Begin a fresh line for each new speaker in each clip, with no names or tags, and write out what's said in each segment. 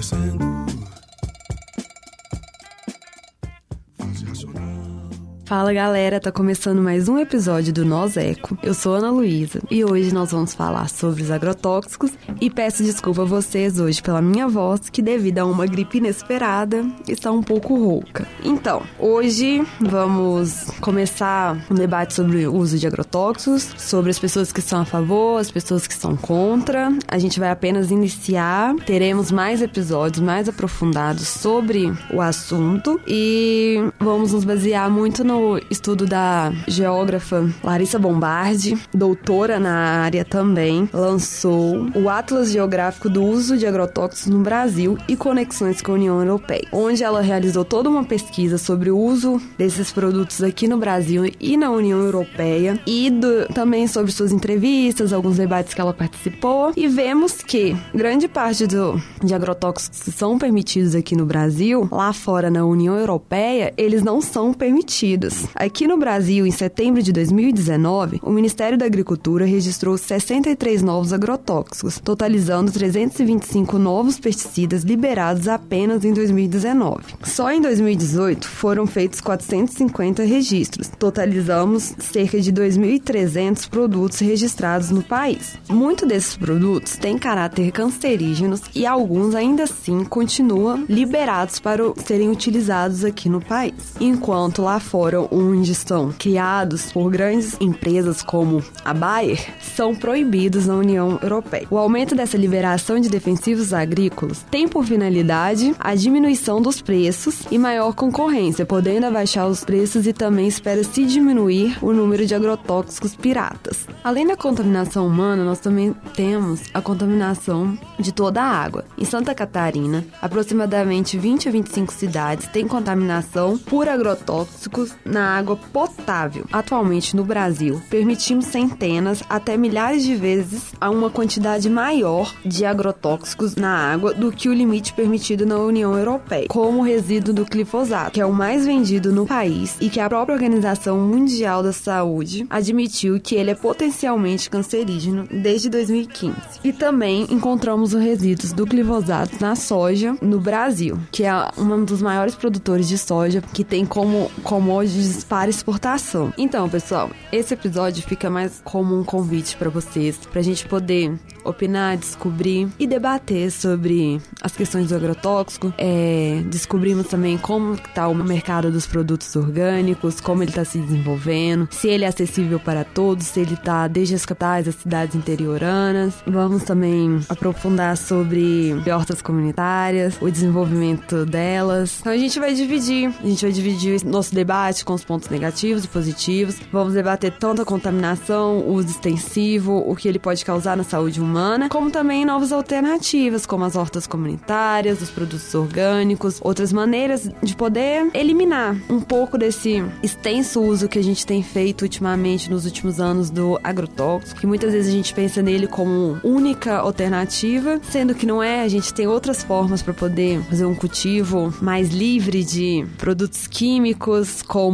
descendo.
Fala galera, tá começando mais um episódio do Nós Eco. Eu sou Ana Luísa e hoje nós vamos falar sobre os agrotóxicos e peço desculpa a vocês hoje pela minha voz, que devido a uma gripe inesperada está um pouco rouca. Então, hoje vamos começar um debate sobre o uso de agrotóxicos, sobre as pessoas que são a favor, as pessoas que são contra. A gente vai apenas iniciar, teremos mais episódios mais aprofundados sobre o assunto e vamos nos basear muito no estudo da geógrafa Larissa Bombardi, doutora na área também, lançou o Atlas Geográfico do Uso de Agrotóxicos no Brasil e Conexões com a União Europeia, onde ela realizou toda uma pesquisa sobre o uso desses produtos aqui no Brasil e na União Europeia e do, também sobre suas entrevistas, alguns debates que ela participou e vemos que grande parte do, de agrotóxicos que são permitidos aqui no Brasil, lá fora na União Europeia, eles não são permitidos. Aqui no Brasil, em setembro de 2019, o Ministério da Agricultura registrou 63 novos agrotóxicos, totalizando 325 novos pesticidas liberados apenas em 2019. Só em 2018 foram feitos 450 registros, totalizamos cerca de 2.300 produtos registrados no país. Muitos desses produtos têm caráter cancerígenos e alguns ainda assim continuam liberados para serem utilizados aqui no país, enquanto lá fora onde estão criados por grandes empresas como a Bayer são proibidos na União Europeia. O aumento dessa liberação de defensivos agrícolas tem por finalidade a diminuição dos preços e maior concorrência, podendo abaixar os preços e também espera-se diminuir o número de agrotóxicos piratas. Além da contaminação humana, nós também temos a contaminação de toda a água. Em Santa Catarina, aproximadamente 20 a 25 cidades têm contaminação por agrotóxicos na água potável. Atualmente no Brasil, permitimos centenas até milhares de vezes a uma quantidade maior de agrotóxicos na água do que o limite permitido na União Europeia, como o resíduo do glifosato, que é o mais vendido no país e que a própria Organização Mundial da Saúde admitiu que ele é potencialmente cancerígeno desde 2015. E também encontramos os resíduos do glifosato na soja no Brasil, que é um dos maiores produtores de soja que tem como commodities para exportação. Então, pessoal, esse episódio fica mais como um convite para vocês, para a gente poder opinar, descobrir e debater sobre as questões do agrotóxico. É, descobrimos também como está o mercado dos produtos orgânicos, como ele está se desenvolvendo, se ele é acessível para todos, se ele está desde as capitais às cidades interioranas. Vamos também aprofundar sobre hortas comunitárias, o desenvolvimento delas. Então a gente vai dividir, a gente vai dividir nosso debate com os pontos negativos e positivos. Vamos debater tanto a contaminação, o uso extensivo, o que ele pode causar na saúde humana, como também novas alternativas, como as hortas comunitárias, os produtos orgânicos, outras maneiras de poder eliminar um pouco desse extenso uso que a gente tem feito ultimamente nos últimos anos do agrotóxico, que muitas vezes a gente pensa nele como única alternativa, sendo que não é, a gente tem outras formas para poder fazer um cultivo mais livre de produtos químicos, como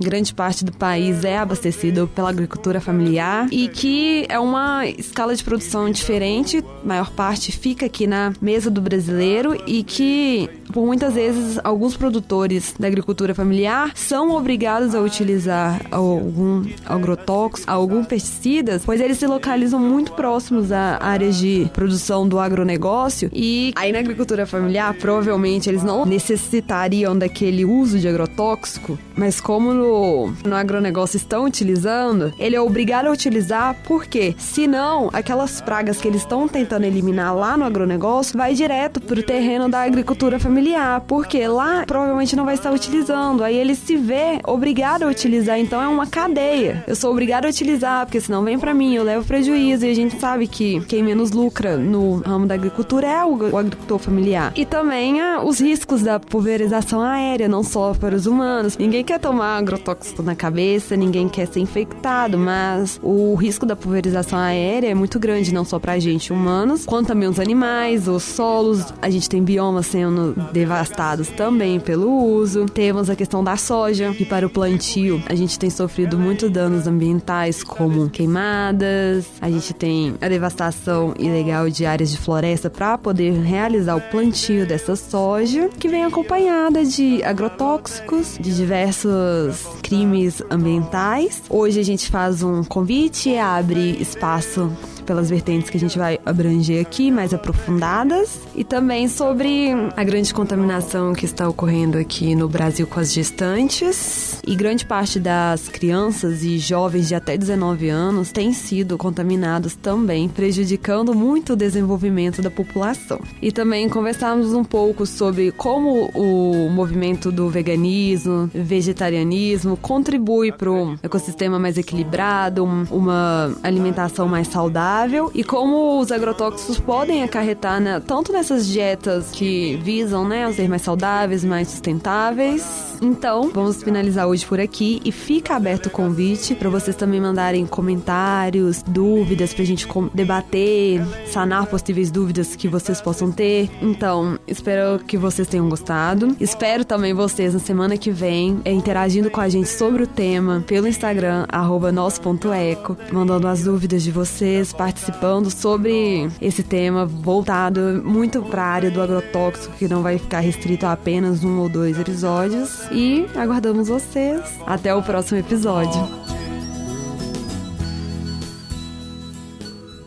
grande parte do país é abastecido pela agricultura familiar e que é uma escala de produção diferente, maior parte fica aqui na mesa do brasileiro e que por muitas vezes alguns produtores da agricultura familiar são obrigados a utilizar algum agrotóxico, algum pesticidas, pois eles se localizam muito próximos a áreas de produção do agronegócio e aí na agricultura familiar provavelmente eles não necessitariam daquele uso de agrotóxico, mas como no, no agronegócio estão utilizando, ele é obrigado a utilizar porque senão aquelas pragas que eles estão tentando eliminar lá no agronegócio vai direto pro terreno da agricultura familiar, porque lá provavelmente não vai estar utilizando, aí ele se vê obrigado a utilizar, então é uma cadeia. Eu sou obrigado a utilizar, porque senão vem para mim, eu levo prejuízo e a gente sabe que quem menos lucra no ramo da agricultura é o, agricultor familiar. E também ah, os riscos da pulverização aérea, não só para os humanos. Ninguém quer tomar agrotóxico na cabeça, ninguém quer ser infectado, mas o risco da pulverização aérea é muito grande, não só pra gente humanos, quanto também os animais, os solos. A gente tem biomas sendo devastados também pelo uso. Temos a questão da soja, que para o plantio a gente tem sofrido muitos danos ambientais, como queimadas, a gente tem a devastação ilegal de áreas de floresta para poder realizar o plantio dessa soja, que vem acompanhada de agrotóxicos, de diversos crimes ambientais. Hoje a gente faz um convite e abre espaço pelas vertentes que a gente vai abranger aqui, mais aprofundadas, e também sobre a grande contaminação que está ocorrendo aqui no Brasil com as gestantes. E grande parte das crianças e jovens de até 19 anos têm sido contaminados também, prejudicando muito o desenvolvimento da população. E também conversamos um pouco sobre como o movimento do veganismo, vegetarianismo contribui para um ecossistema mais equilibrado, uma alimentação mais saudável saudável e como os agrotóxicos podem acarretar né, tanto nessas dietas que visam né, a ser mais saudáveis, mais sustentáveis. Então, vamos finalizar hoje por aqui e fica aberto o convite para vocês também mandarem comentários, dúvidas pra gente debater, sanar possíveis dúvidas que vocês possam ter. Então, espero que vocês tenham gostado. Espero também vocês na semana que vem é, interagindo com a gente sobre o tema pelo Instagram, nosso.eco, mandando as dúvidas de vocês, participando sobre esse tema voltado muito para a área do agrotóxico, que não vai ficar restrito a apenas um ou dois episódios. E aguardamos vocês. Até o próximo episódio.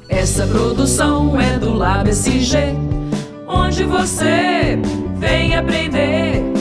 Essa produção é do Lab SG, onde você vem aprender